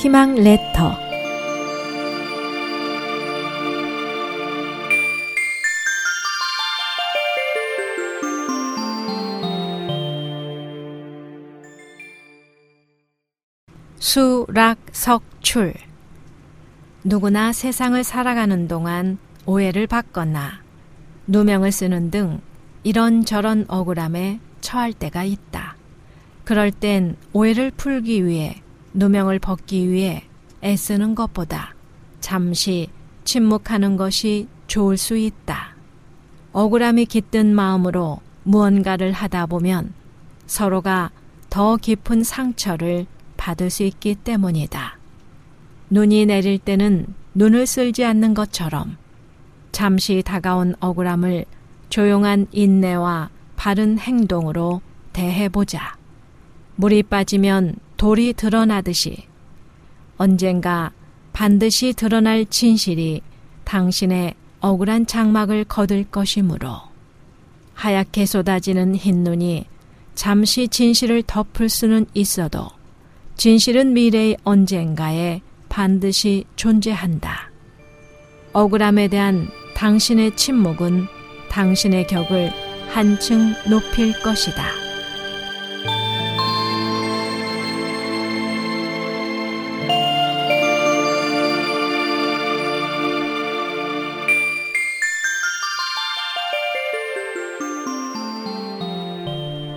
희망 레터 수락 석출 누구나 세상을 살아가는 동안 오해를 받거나 누명을 쓰는 등 이런저런 억울함에 처할 때가 있다. 그럴 땐 오해를 풀기 위해 누명을 벗기 위해 애쓰는 것보다 잠시 침묵하는 것이 좋을 수 있다. 억울함이 깃든 마음으로 무언가를 하다 보면 서로가 더 깊은 상처를 받을 수 있기 때문이다. 눈이 내릴 때는 눈을 쓸지 않는 것처럼 잠시 다가온 억울함을 조용한 인내와 바른 행동으로 대해보자. 물이 빠지면 돌이 드러나듯이 언젠가 반드시 드러날 진실이 당신의 억울한 장막을 거들 것이므로 하얗게 쏟아지는 흰눈이 잠시 진실을 덮을 수는 있어도 진실은 미래의 언젠가에 반드시 존재한다. 억울함에 대한 당신의 침묵은 당신의 격을 한층 높일 것이다.